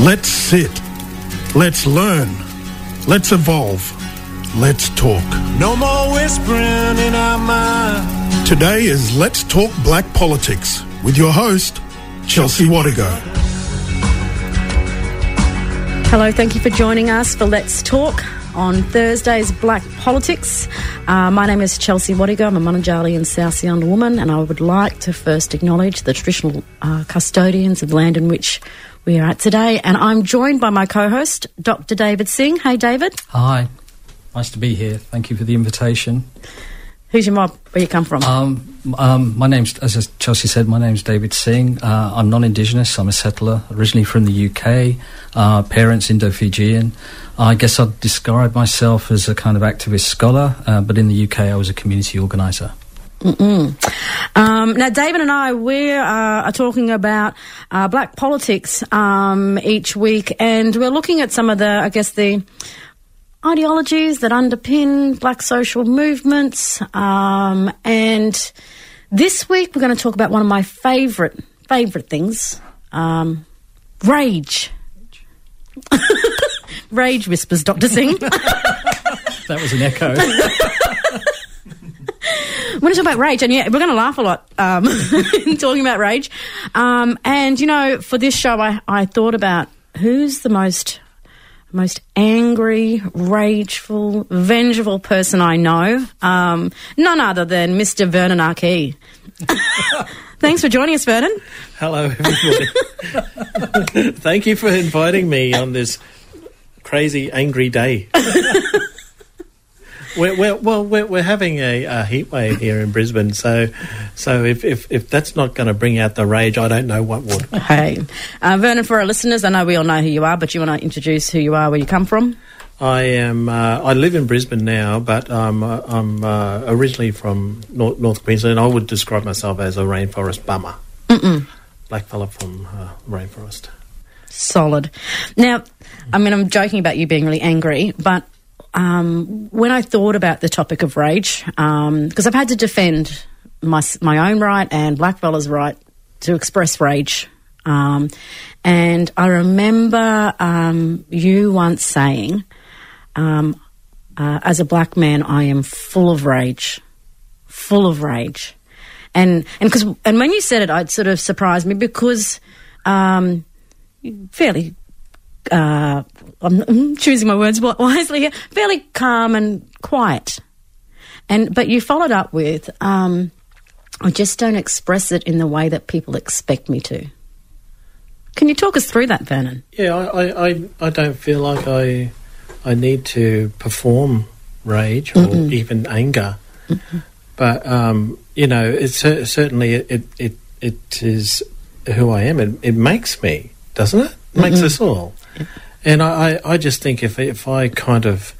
Let's sit. Let's learn. Let's evolve. Let's talk. No more whispering in our mind. Today is Let's Talk Black Politics with your host, Chelsea Watego. Hello, thank you for joining us for Let's Talk on Thursday's Black Politics. Uh, my name is Chelsea Watego. I'm a Mununjali and South Sea woman, and I would like to first acknowledge the traditional uh, custodians of land in which we are at today. And I'm joined by my co-host, Dr. David Singh. Hey, David. Hi. Nice to be here. Thank you for the invitation. Who's your mob? Where you come from? Um, um, my name's, as Chelsea said, my name's David Singh. Uh, I'm non-Indigenous. I'm a settler, originally from the UK. Uh, parents Indo-Fijian. I guess I'd describe myself as a kind of activist scholar, uh, but in the UK I was a community organiser. Um, now, David and I, we uh, are talking about uh, black politics um, each week, and we're looking at some of the, I guess, the ideologies that underpin black social movements. Um, and this week, we're going to talk about one of my favourite favourite things: um, rage. rage whispers, Doctor Singh. that was an echo. we're going to talk about rage, and yeah, we're going to laugh a lot um, talking about rage. Um, and you know, for this show, I, I thought about who's the most most angry, rageful, vengeful person I know. Um, none other than Mr. Vernon Arkey. Thanks for joining us, Vernon. Hello, everybody. Thank you for inviting me on this crazy, angry day. We're, we're, well, we're, we're having a, a, heat wave here in Brisbane, so so if, if, if that's not going to bring out the rage, I don't know what would. Hey, uh, Vernon, for our listeners, I know we all know who you are, but you want to introduce who you are, where you come from? I am. Uh, I live in Brisbane now, but I'm uh, I'm uh, originally from North, North, Queensland. I would describe myself as a rainforest bama, Mm-mm. black fella from uh, rainforest. Solid. Now, I mean, I'm joking about you being really angry, but um, when I thought about the topic of rage, because um, I've had to defend my my own right and blackfellas' right to express rage. Um, and I remember um, you once saying, um, uh, as a black man, I am full of rage, full of rage. And and because and when you said it, it sort of surprised me because um, fairly uh, I'm choosing my words wisely here, fairly calm and quiet. And but you followed up with, um, I just don't express it in the way that people expect me to. Can you talk us through that, Vernon? Yeah, I, I, I don't feel like I I need to perform rage or Mm-mm. even anger, Mm-mm. but um, you know, it's certainly it, it it is who I am. It, it makes me, doesn't it? it makes us all. And I, I just think if if I kind of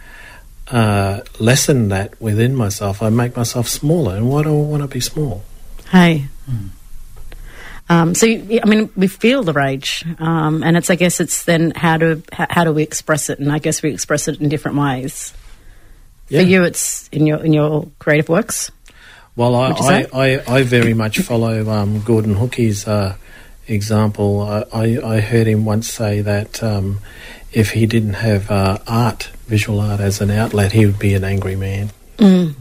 uh, lessen that within myself, I make myself smaller. And why do I want to be small? Hey. Mm. Um, so, I mean, we feel the rage, um, and it's. I guess it's then how do how, how, do we express it? And I guess we express it in different ways. Yeah. For you, it's in your in your creative works. Well, I I, I, I, very much follow um, Gordon Hookey's uh, example. I, I, heard him once say that um, if he didn't have uh, art, visual art, as an outlet, he would be an angry man. Mm.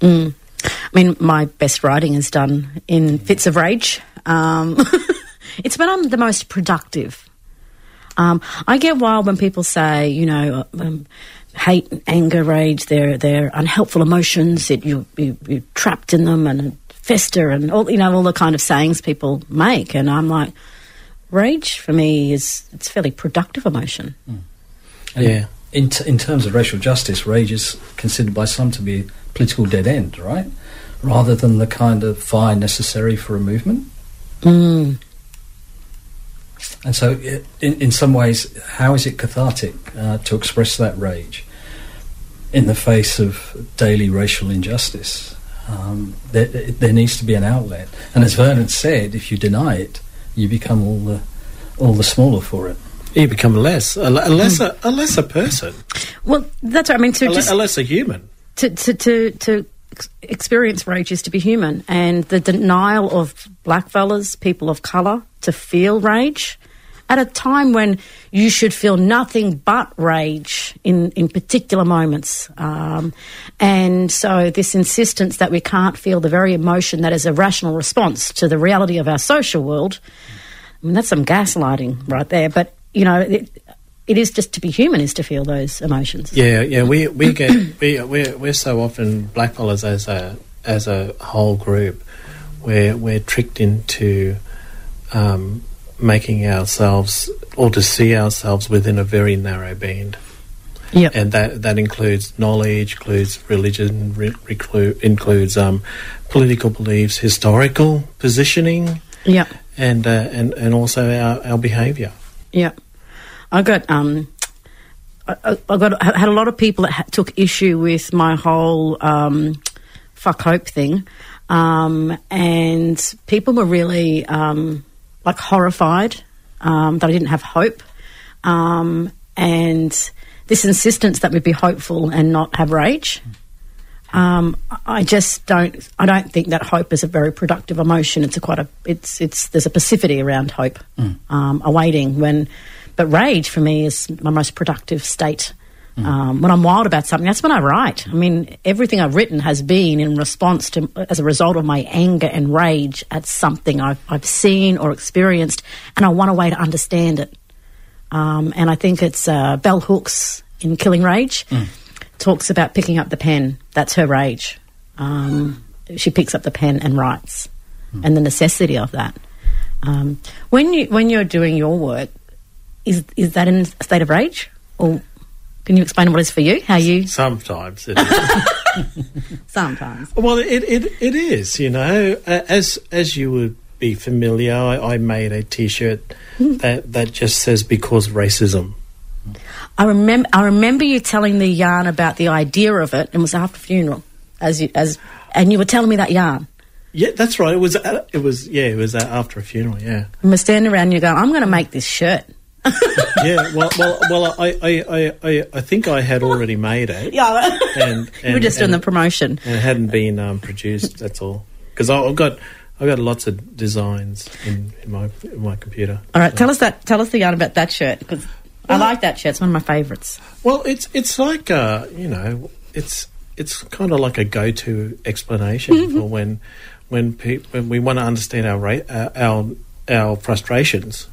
Mm. I mean, my best writing is done in fits of rage. Um, it's when I'm the most productive. Um, I get wild when people say, you know, um, hate, anger, rage, they're, they're unhelpful emotions, that you, you, you're trapped in them and fester and all, you know, all the kind of sayings people make. And I'm like, rage for me is, it's fairly productive emotion. Mm. yeah. In, t- in terms of racial justice, rage is considered by some to be a political dead end, right? Rather than the kind of fire necessary for a movement. Mm. And so, in, in some ways, how is it cathartic uh, to express that rage in the face of daily racial injustice? Um, there, there, needs to be an outlet. And as Vernon said, if you deny it, you become all the all the smaller for it. You become less, a, a lesser, a lesser person. Well, that's what I mean. To a, just a lesser human. To to to, to experience rage is to be human, and the denial of black fellas, people of colour, to feel rage at a time when you should feel nothing but rage in, in particular moments. Um, and so, this insistence that we can't feel the very emotion that is a rational response to the reality of our social world, I mean, that's some gaslighting right there. But, you know, it, it is just to be human is to feel those emotions. Yeah, yeah. We we get we we're, we're so often blackfellas as a as a whole group, we're we're tricked into um, making ourselves or to see ourselves within a very narrow band. Yep. And that, that includes knowledge, includes religion, re- reclu- includes um, political beliefs, historical positioning, Yep. and uh, and and also our, our behaviour. Yeah, I got um, I, I I got I had a lot of people that ha- took issue with my whole um, fuck hope thing, um, and people were really um, like horrified um, that I didn't have hope, um, and this insistence that we'd be hopeful and not have rage. Um, I just don't. I don't think that hope is a very productive emotion. It's a quite a. It's it's there's a passivity around hope, um, awaiting when, but rage for me is my most productive state. Um, when I'm wild about something, that's when I write. I mean, everything I've written has been in response to, as a result of my anger and rage at something I've, I've seen or experienced, and I want a way to understand it. Um, and I think it's uh, Bell Hooks in Killing Rage talks about picking up the pen. That's her rage. Um, she picks up the pen and writes, and the necessity of that. Um, when you when you're doing your work, is is that in a state of rage, or can you explain what it is for you? How you Sometimes it is. sometimes? Well, it, it it is. You know, as as you would be familiar, I, I made a T-shirt that that just says "Because Racism." I remember I remember you telling the yarn about the idea of it, and it was after funeral, as you as and you were telling me that yarn. Yeah, that's right. It was uh, it was yeah, it was uh, after a funeral. Yeah, And we're standing around, and you're going, "I'm going to make this shirt." yeah. Well, well, well. I I, I, I think I had already made it, Yeah, and, you were and- just doing the promotion. and it hadn't been um, produced. That's all. Because I've got I've got lots of designs in, in my in my computer. All right, tell us that. Tell us the yarn about that shirt because I like that shirt. It's one of my favourites. Well, it's it's like uh, you know, it's it's kind of like a go-to explanation for when when pe- when we want to understand our ra- uh, our our frustrations.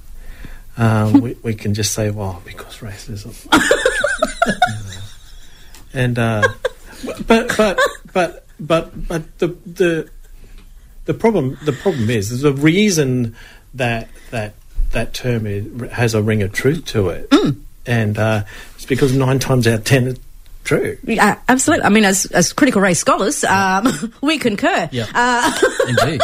Um, we, we can just say, "Well, because racism," and uh, but but but but but the the the problem the problem is, is the reason that that that term is, has a ring of truth to it, and uh, it's because nine times out of ten it's true. Yeah, absolutely. I mean, as as critical race scholars, um, we concur. Yeah. Uh, Indeed.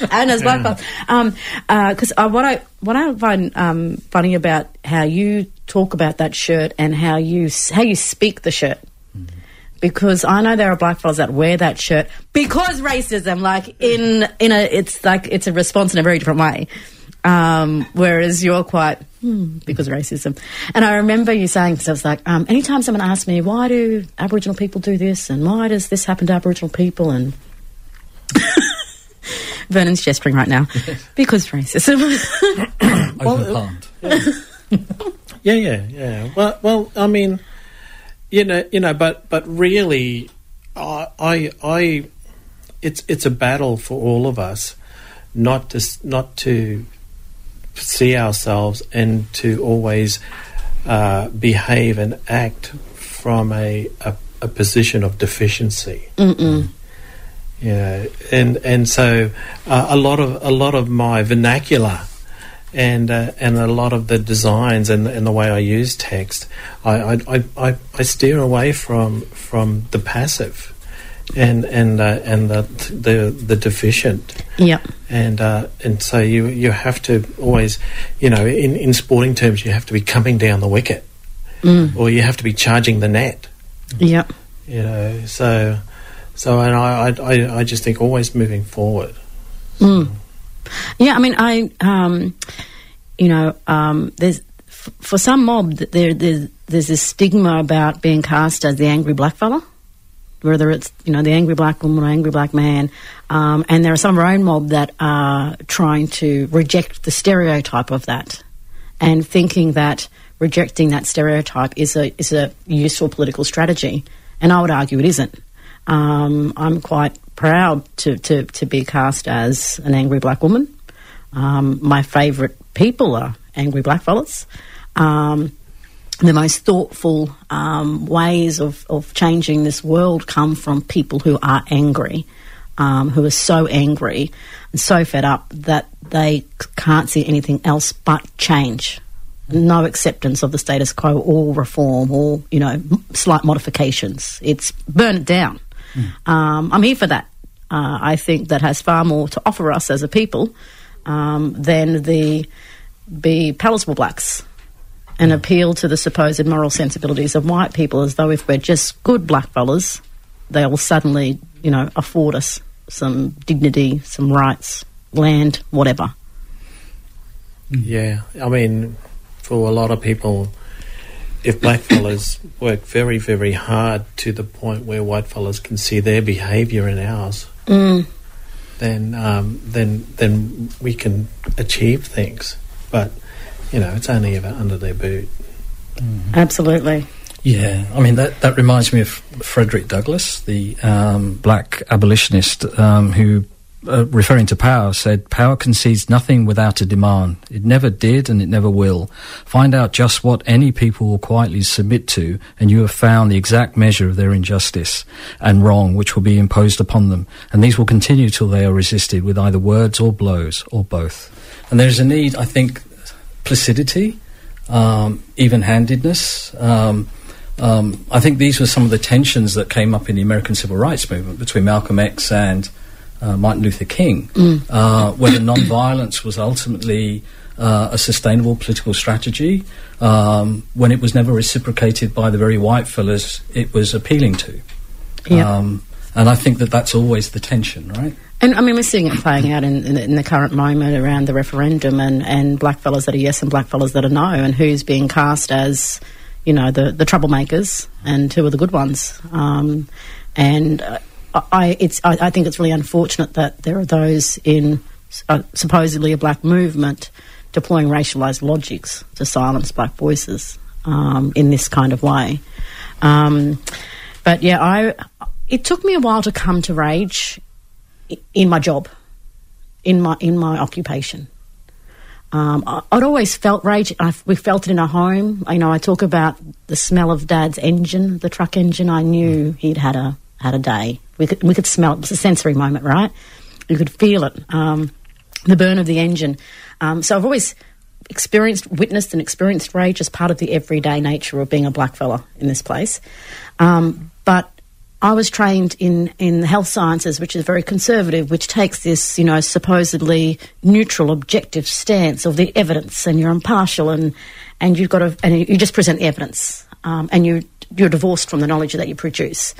and as black belt, um, because uh, what I what I find um, funny about how you talk about that shirt and how you how you speak the shirt. Because I know there are black fellas that wear that shirt because racism, like in in a, it's like it's a response in a very different way. Um, whereas you're quite hmm, because racism. And I remember you saying, because I was like, um, anytime someone asks me why do Aboriginal people do this and why does this happen to Aboriginal people and Vernon's gesturing right now because racism. Open palmed. Yeah, yeah, yeah. Well, well, I mean, you know, you know, but but really, I, I, I it's it's a battle for all of us, not to not to see ourselves and to always uh, behave and act from a a, a position of deficiency. Mm-mm. Yeah, and and so uh, a lot of a lot of my vernacular and uh, and a lot of the designs and, and the way I use text, I I, I, I, steer away from from the passive, and and uh, and the the the deficient, yep. and uh, and so you you have to always, you know, in in sporting terms, you have to be coming down the wicket, Mm. or you have to be charging the net Yep. you know so so and I, I I- just think always moving forward Mm. Yeah, I mean, I, um, you know, um, there's f- for some mob th- there there's, there's this stigma about being cast as the angry black fella, whether it's you know the angry black woman or angry black man, um, and there are some of our own mob that are trying to reject the stereotype of that, and thinking that rejecting that stereotype is a is a useful political strategy. And I would argue it isn't. Um, I'm quite proud to, to, to be cast as an angry black woman. Um, my favourite people are angry blackfellas. Um, the most thoughtful um, ways of, of changing this world come from people who are angry, um, who are so angry and so fed up that they can't see anything else but change. No acceptance of the status quo or reform or, you know, slight modifications. It's burn it down. Mm. Um, I'm here for that. Uh, I think that has far more to offer us as a people um, than the be palatable blacks and appeal to the supposed moral sensibilities of white people as though if we're just good black fellas, they will suddenly, you know, afford us some dignity, some rights, land, whatever. Yeah, I mean, for a lot of people, if black fellas work very, very hard to the point where white fellas can see their behaviour in ours, mm. then um, then then we can achieve things. But you know, it's only ever under their boot. Mm-hmm. Absolutely. Yeah, I mean that that reminds me of Frederick Douglass, the um, black abolitionist um, who uh, referring to power, said, Power concedes nothing without a demand. It never did and it never will. Find out just what any people will quietly submit to, and you have found the exact measure of their injustice and wrong which will be imposed upon them. And these will continue till they are resisted with either words or blows or both. And there's a need, I think, placidity, um, even handedness. Um, um, I think these were some of the tensions that came up in the American Civil Rights Movement between Malcolm X and uh, Martin Luther King, mm. uh, whether non-violence was ultimately uh, a sustainable political strategy um, when it was never reciprocated by the very white fellas it was appealing to. Yeah. Um, and I think that that's always the tension, right? And I mean, we're seeing it playing out in, in, in, the current moment around the referendum and, and black fellas that are yes and black fellas that are no, and who's being cast as, you know, the, the troublemakers and who are the good ones. Um, and uh, I, it's, I, I, think it's really unfortunate that there are those in uh, supposedly a black movement deploying racialised logics to silence black voices um, in this kind of way. Um, but yeah, I it took me a while to come to rage in my job, in my in my occupation. Um, I, would always felt rage. I, we felt it in our home. You know, I talk about the smell of Dad's engine, the truck engine. I knew he'd had a had a day. We could we could smell it. It was a sensory moment, right? You could feel it, um, the burn of the engine. Um, so I've always experienced, witnessed, and experienced rage as part of the everyday nature of being a black fella in this place. Um, but I was trained in, in health sciences, which is very conservative, which takes this, you know, supposedly neutral, objective stance of the evidence, and you're impartial, and and you've got to, and you just present the evidence, um, and you you're divorced from the knowledge that you produce.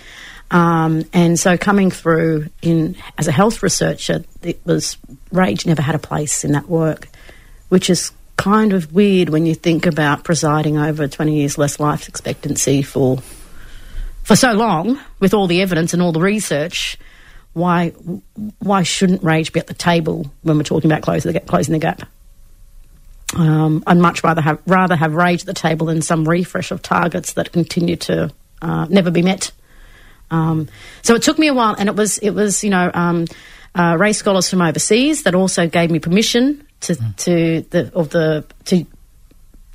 Um, and so coming through in as a health researcher, it was rage never had a place in that work, which is kind of weird when you think about presiding over 20 years less life expectancy for for so long with all the evidence and all the research. Why why shouldn't rage be at the table when we're talking about closing the, closing the gap? Um, I'd much rather have rather have rage at the table than some refresh of targets that continue to uh, never be met. Um, so it took me a while, and it was it was you know um, uh, race scholars from overseas that also gave me permission to mm. to the of the to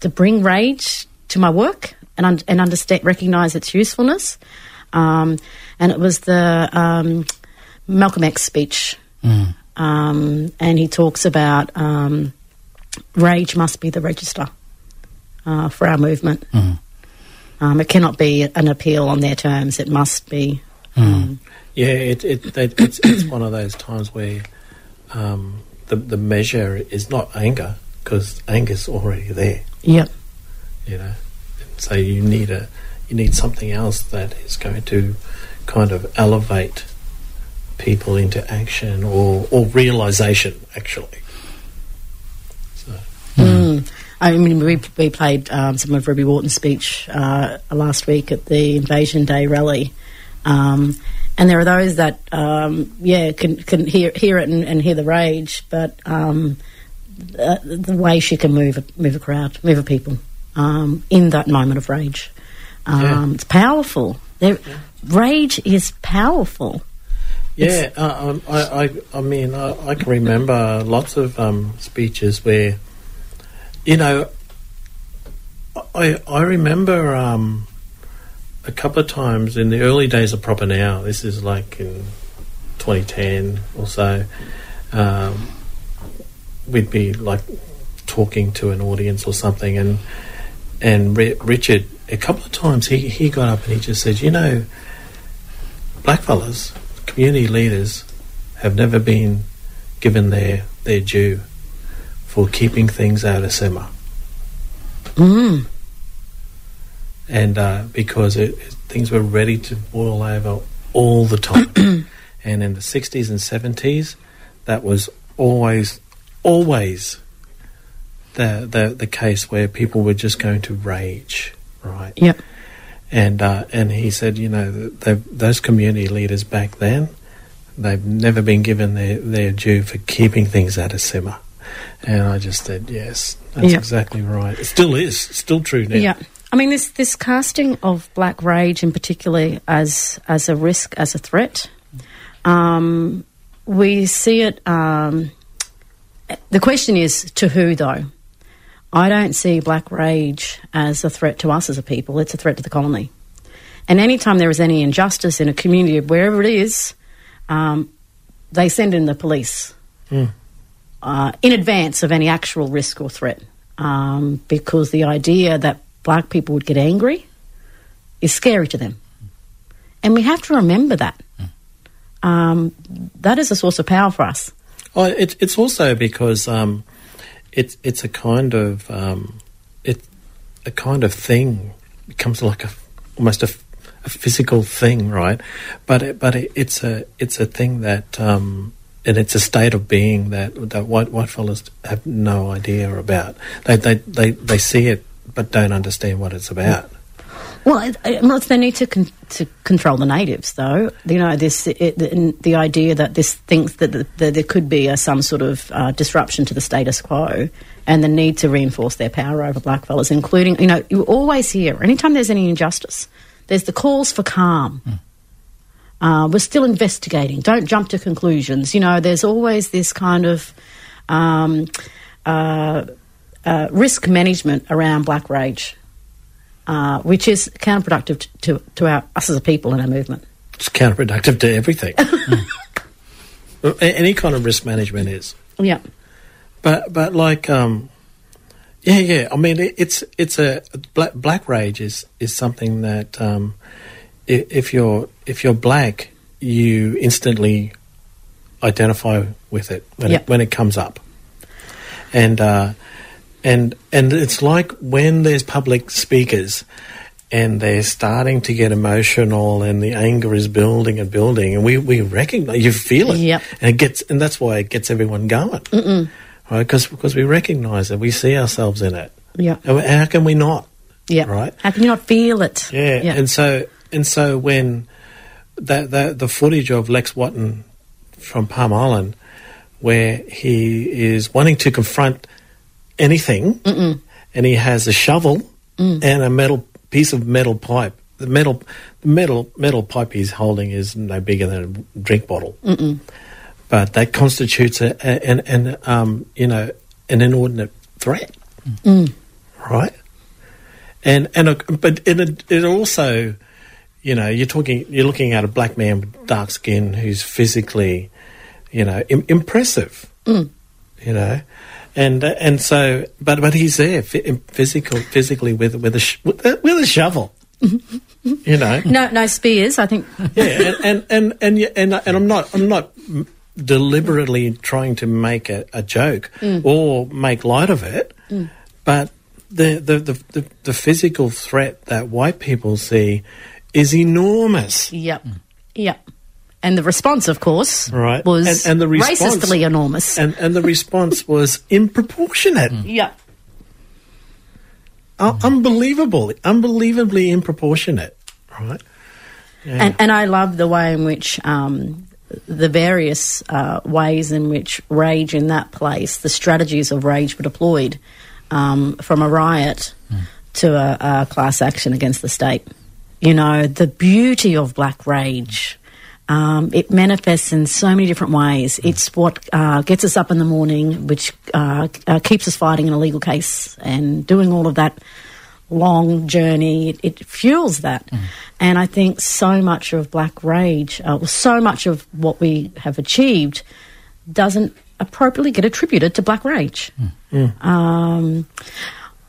to bring rage to my work and un- and understand recognise its usefulness. Um, and it was the um, Malcolm X speech, mm. Um, and he talks about um, rage must be the register uh, for our movement. Mm. Um, it cannot be an appeal on their terms. It must be. Mm. Um, yeah, it, it, it, it's, it's one of those times where um, the the measure is not anger because anger's already there. Yep. You know, so you need a you need something else that is going to kind of elevate people into action or or realization actually. I mean, we, we played um, some of Ruby Wharton's speech uh, last week at the Invasion Day rally. Um, and there are those that, um, yeah, can, can hear, hear it and, and, hear the rage, but um, uh, the way she can move a, move a crowd, move a people um, in that moment of rage. Um, Yeah. It's powerful. There, Rage is powerful. Yeah, uh, I, I, I mean, I, I can remember lots of um, speeches where, you know, I, I remember um, a couple of times in the early days of ProppaNOW, this is like in 2010 or so, um, we'd be like talking to an audience or something, and and Ri- Richard, a couple of times he, he got up and he just said, you know, blackfellas, community leaders, have never been given their, their due for keeping things out of simmer. Mm. And uh, because it, it- things were ready to boil over all the time. and in the 60s and 70s, that was always, always the, the, the case where people were just going to rage, right? Yep. and uh, and he said, you know, those community leaders back then, they've never been given their, their due for keeping things at a simmer. And I just said, yes, that's Yeah. exactly right. It still is, still true now. Yeah. I mean, this this casting of black rage, in particular, as as a risk, as a threat, um, we see it. Um, the question is to who, though. I don't see black rage as a threat to us as a people. It's a threat to the colony. And anytime there is any injustice in a community, wherever it is, um, they send in the police uh, in advance of any actual risk or threat. Um, because the idea that black people would get angry is scary to them. And we have to remember that. Um, that is a source of power for us. Oh, it, it's also because um, it's it's a kind of um, it a kind of thing it becomes like a almost a physical thing, right? But it, but it, it's a it's a thing that um, and it's a state of being that that white white fellas have no idea about. They they they, they see it but don't understand what it's about. Well, it, it, well, it's the need to con- to control the natives, though. You know, this it, the, the idea that this thinks that, the, that there could be a, some sort of uh, disruption to the status quo, and the need to reinforce their power over black blackfellas, including you know you always hear anytime there's any injustice, there's the calls for calm. Uh, we're still investigating. Don't jump to conclusions. You know, there's always this kind of um, uh, uh, risk management around black rage, uh, which is counterproductive t- to, to our, us as a people and our movement. It's counterproductive to everything. A- Any kind of risk management is. Yeah. But but like um, yeah yeah. I mean it, it's it's a black black rage is is something that um, i- if you're if you're black, you instantly identify with it when Yep. it when it comes up, and uh, and and it's like when there's public speakers. And they're starting to get emotional, and the anger is building and building, and we, we recognize you feel it, Yep. and it gets, and that's why it gets everyone going right? Because because we recognise it, we see ourselves in it. Yeah. How can we not? Yeah. Right. How can you not feel it? Yeah. Yeah. And so and so when that that the footage of Lex Wotton from Palm Island, where he is wanting to confront anything, and he has a shovel Mm. and a metal piece of metal pipe. The metal the metal metal pipe he's holding is no bigger than a drink bottle. But that constitutes a, a, an, an um, you know an inordinate threat, right? And and a, but it, it also, you know, you're talking you're looking at a black man with dark skin who's physically, you know, Im- impressive, mm. you know, and uh, and so but but he's there phy- physical physically with with a sh- with a, with a shovel, you know, No, no spears. I think. yeah, and and and and, and, and I'm not I'm not deliberately trying to make a, a joke mm. or make light of it, mm. but the the, the the the physical threat that white people see is enormous. Yep. Yep. And the response, of course, Right. was And- and the response- racistly enormous. And and the response was improportionate, yeah. Un- unbelievable, unbelievably improportionate, right? And, and I love the way in which um, the various uh, ways in which rage in that place, the strategies of rage were deployed um, from a riot to a, a class action against the state. You know, the beauty of black rage. Um, it manifests in so many different ways. It's what uh, gets us up in the morning, which uh, uh, keeps us fighting in a legal case and doing all of that long journey. It, it fuels that. And I think so much of Black Rage, uh, so much of what we have achieved doesn't appropriately get attributed to Black Rage. Um,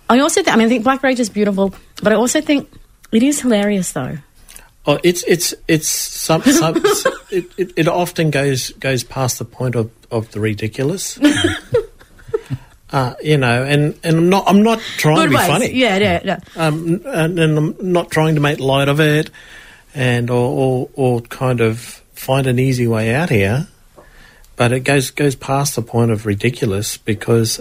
I also think, I mean, I think Black Rage is beautiful, but I also think it is hilarious though. Oh, it's it's it's some, some it, it, it often goes goes past the point of, of the ridiculous. uh, you know, and, and I'm not I'm not trying to be ways. funny. Yeah, yeah, yeah. um, and, and I'm not trying to make light of it, and or, or or kind of find an easy way out here. But it goes goes past the point of ridiculous because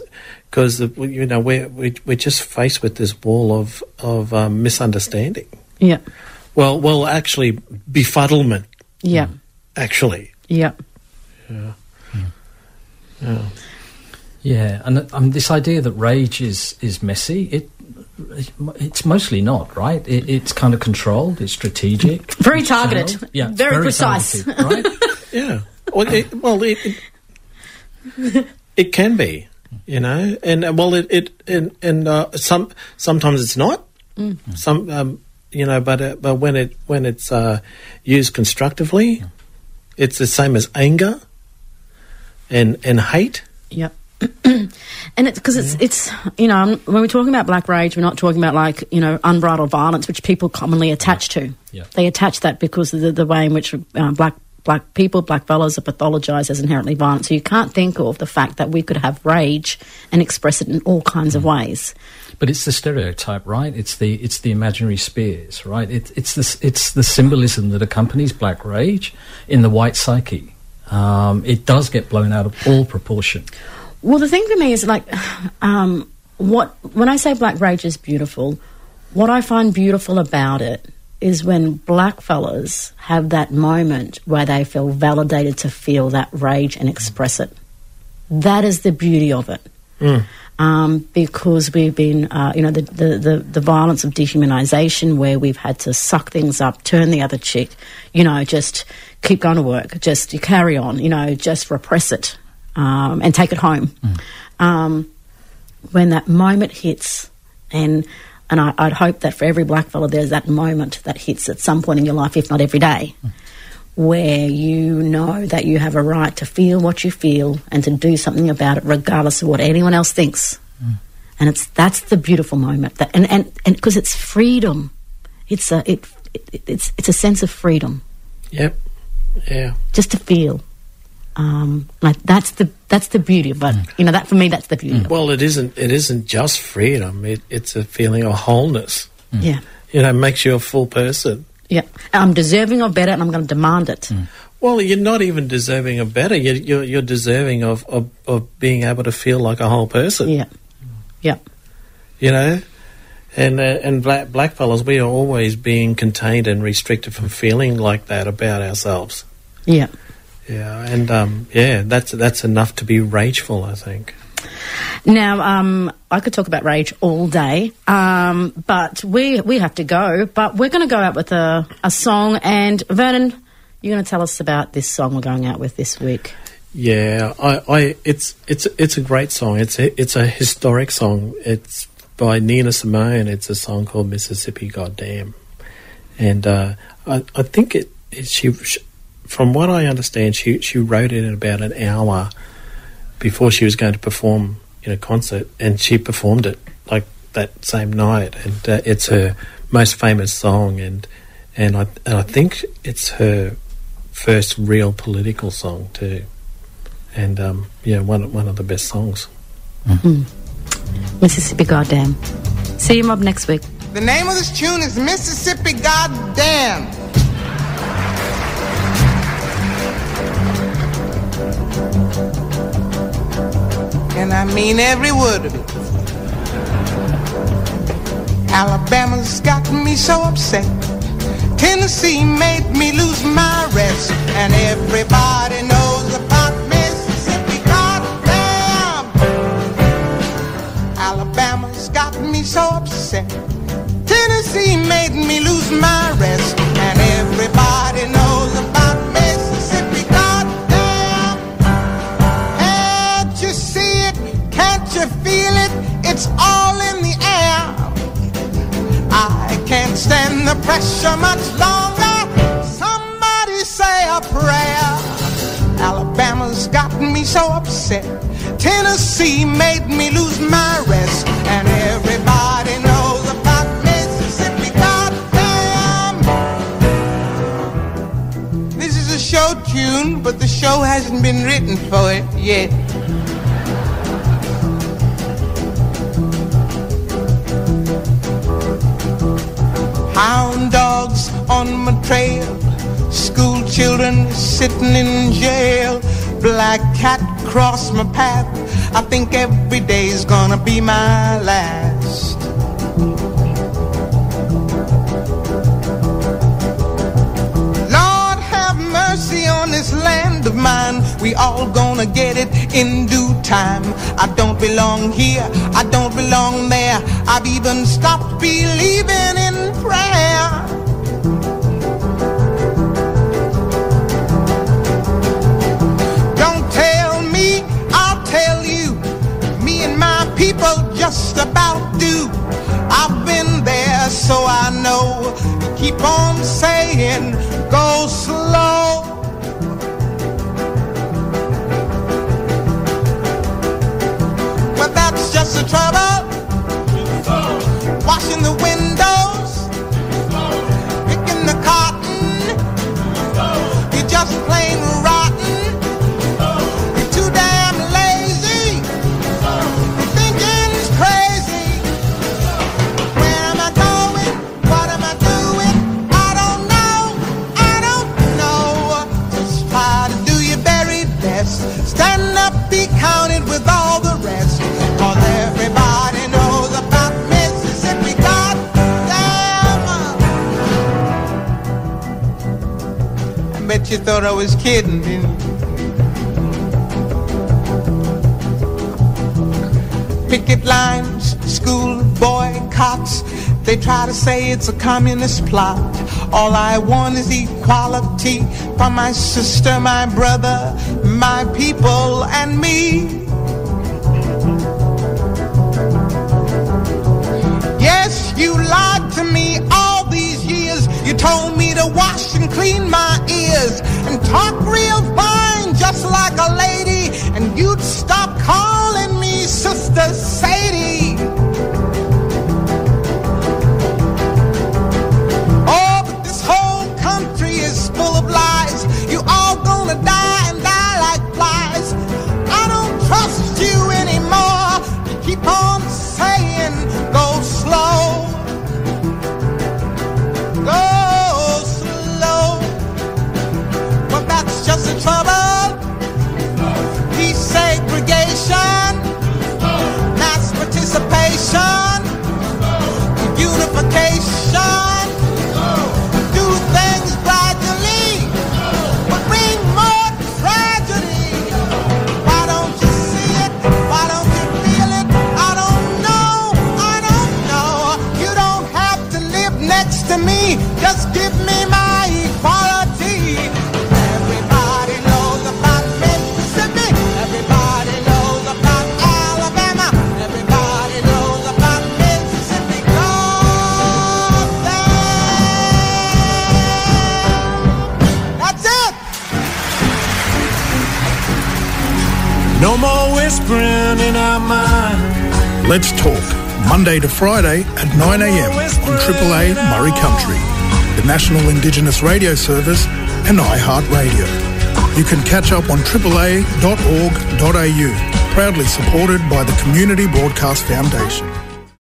because you know we're we- we're just faced with this wall of of um, misunderstanding. Yeah, Well, well, actually, befuddlement. yeah, Actually, yeah. Yeah, Yeah. Yeah, and um, this idea that rage is is messy, it it's mostly not, right? It, it's kind of controlled, it's strategic, Very it's targeted. channeled. yeah, Very precise. targeted, right? yeah. Well, it, well, it, it, it can be, you know, and uh, well, it it and and uh, some sometimes it's not. Some um, you know, but uh, but when it when it's uh, used constructively, it's the same as anger and and hate. yeah and it's because it's it's you know when we're talking about black rage, we're not talking about like you know unbridled violence, which people commonly attach to. Yeah. They attach that because of the, the way in which uh, black black people, black fellows are pathologized as inherently violent. So you can't think of the fact that we could have rage and express it in all kinds of ways. But it's the stereotype, right? It's the it's the imaginary spears, right? It, it's the it's the symbolism that accompanies black rage in the white psyche. Um, it does get blown out of all proportion. Well, the thing for me is like, um, what when I say black rage is beautiful, what I find beautiful about it is when black fellas have that moment where they feel validated to feel that rage and express it. That is the beauty of it. Um, because we've been, uh, you know, the, the, the, the violence of dehumanisation where we've had to suck things up, turn the other cheek, you know, just keep going to work, just you carry on, you know, just repress it um, and take it home. Um, when that moment hits, and and I, I'd hope that for every black fella there's that moment that hits at some point in your life, if not every day, where you know that you have a right to feel what you feel and to do something about it, regardless of what anyone else thinks. And it's that's the beautiful moment. That and and and because it's freedom, it's a it, it it's it's a sense of freedom Yep. Yeah. just to feel. Um, like that's the that's the beauty of it. You know that for me that's the beauty. Of it. Well, it isn't. It isn't just freedom. It, it's a feeling of wholeness. Yeah, You know, makes you a full person. yeah. I'm deserving of better, and I'm going to demand it. Well, you're not even deserving of better. You're you're, you're deserving of, of of being able to feel like a whole person. Yeah, yeah, You know, and uh, and black black fellas, we are always being contained and restricted from feeling like that about ourselves. yeah. Yeah, and um, yeah, that's that's enough to be rageful. I think. Now, um, I could talk about rage all day, um, but we we have to go. But we're going to go out with a, a song, and Vernon, you're going to tell us about this song we're going out with this week. Yeah, I, I it's it's it's a great song. It's a, it's a historic song. It's by Nina Simone. It's a song called Mississippi Goddamn, and uh, I I think it, it she, sh from what I understand she she wrote it in about an hour before she was going to perform in a concert, and she performed it like that same night, and uh, it's her most famous song, and and I and I think it's her first real political song too and um, yeah, one one of the best songs. Mississippi, goddamn. See you, mob, next week. The name of this tune is Mississippi Goddamn. And I mean every word of it. Alabama's got me so upset. Tennessee made me lose my rest, and everybody knows yet. hound dogs on my trail, school children sitting in jail, black cat cross my path. I think every day's gonna be my last. Lord have mercy on this land of mine. We all gonna get it in due time. I don't belong here, I don't belong there. I've even stopped believing in prayer. Don't tell me, I'll tell you. Me and my people just about do. I've been there, so I know. Keep on saying, go slow. That's just the trouble. Thought I was kidding, picket lines, school boycotts. They try to say it's a communist plot. All I want is equality for my sister, my brother, my people, and me. Yes, you lied to me all these years. You told me to wash and clean my ears and talk real fine, just like a lady. And you'd stop calling me Sister Sadie. Trouble. Desegregation, mass participation, Let's talk. Monday to Friday at 9 a.m. on Triple A Murri Country, the National Indigenous Radio Service, and iHeartRadio. You can catch up on AAA.org.au, proudly supported by the Community Broadcast Foundation.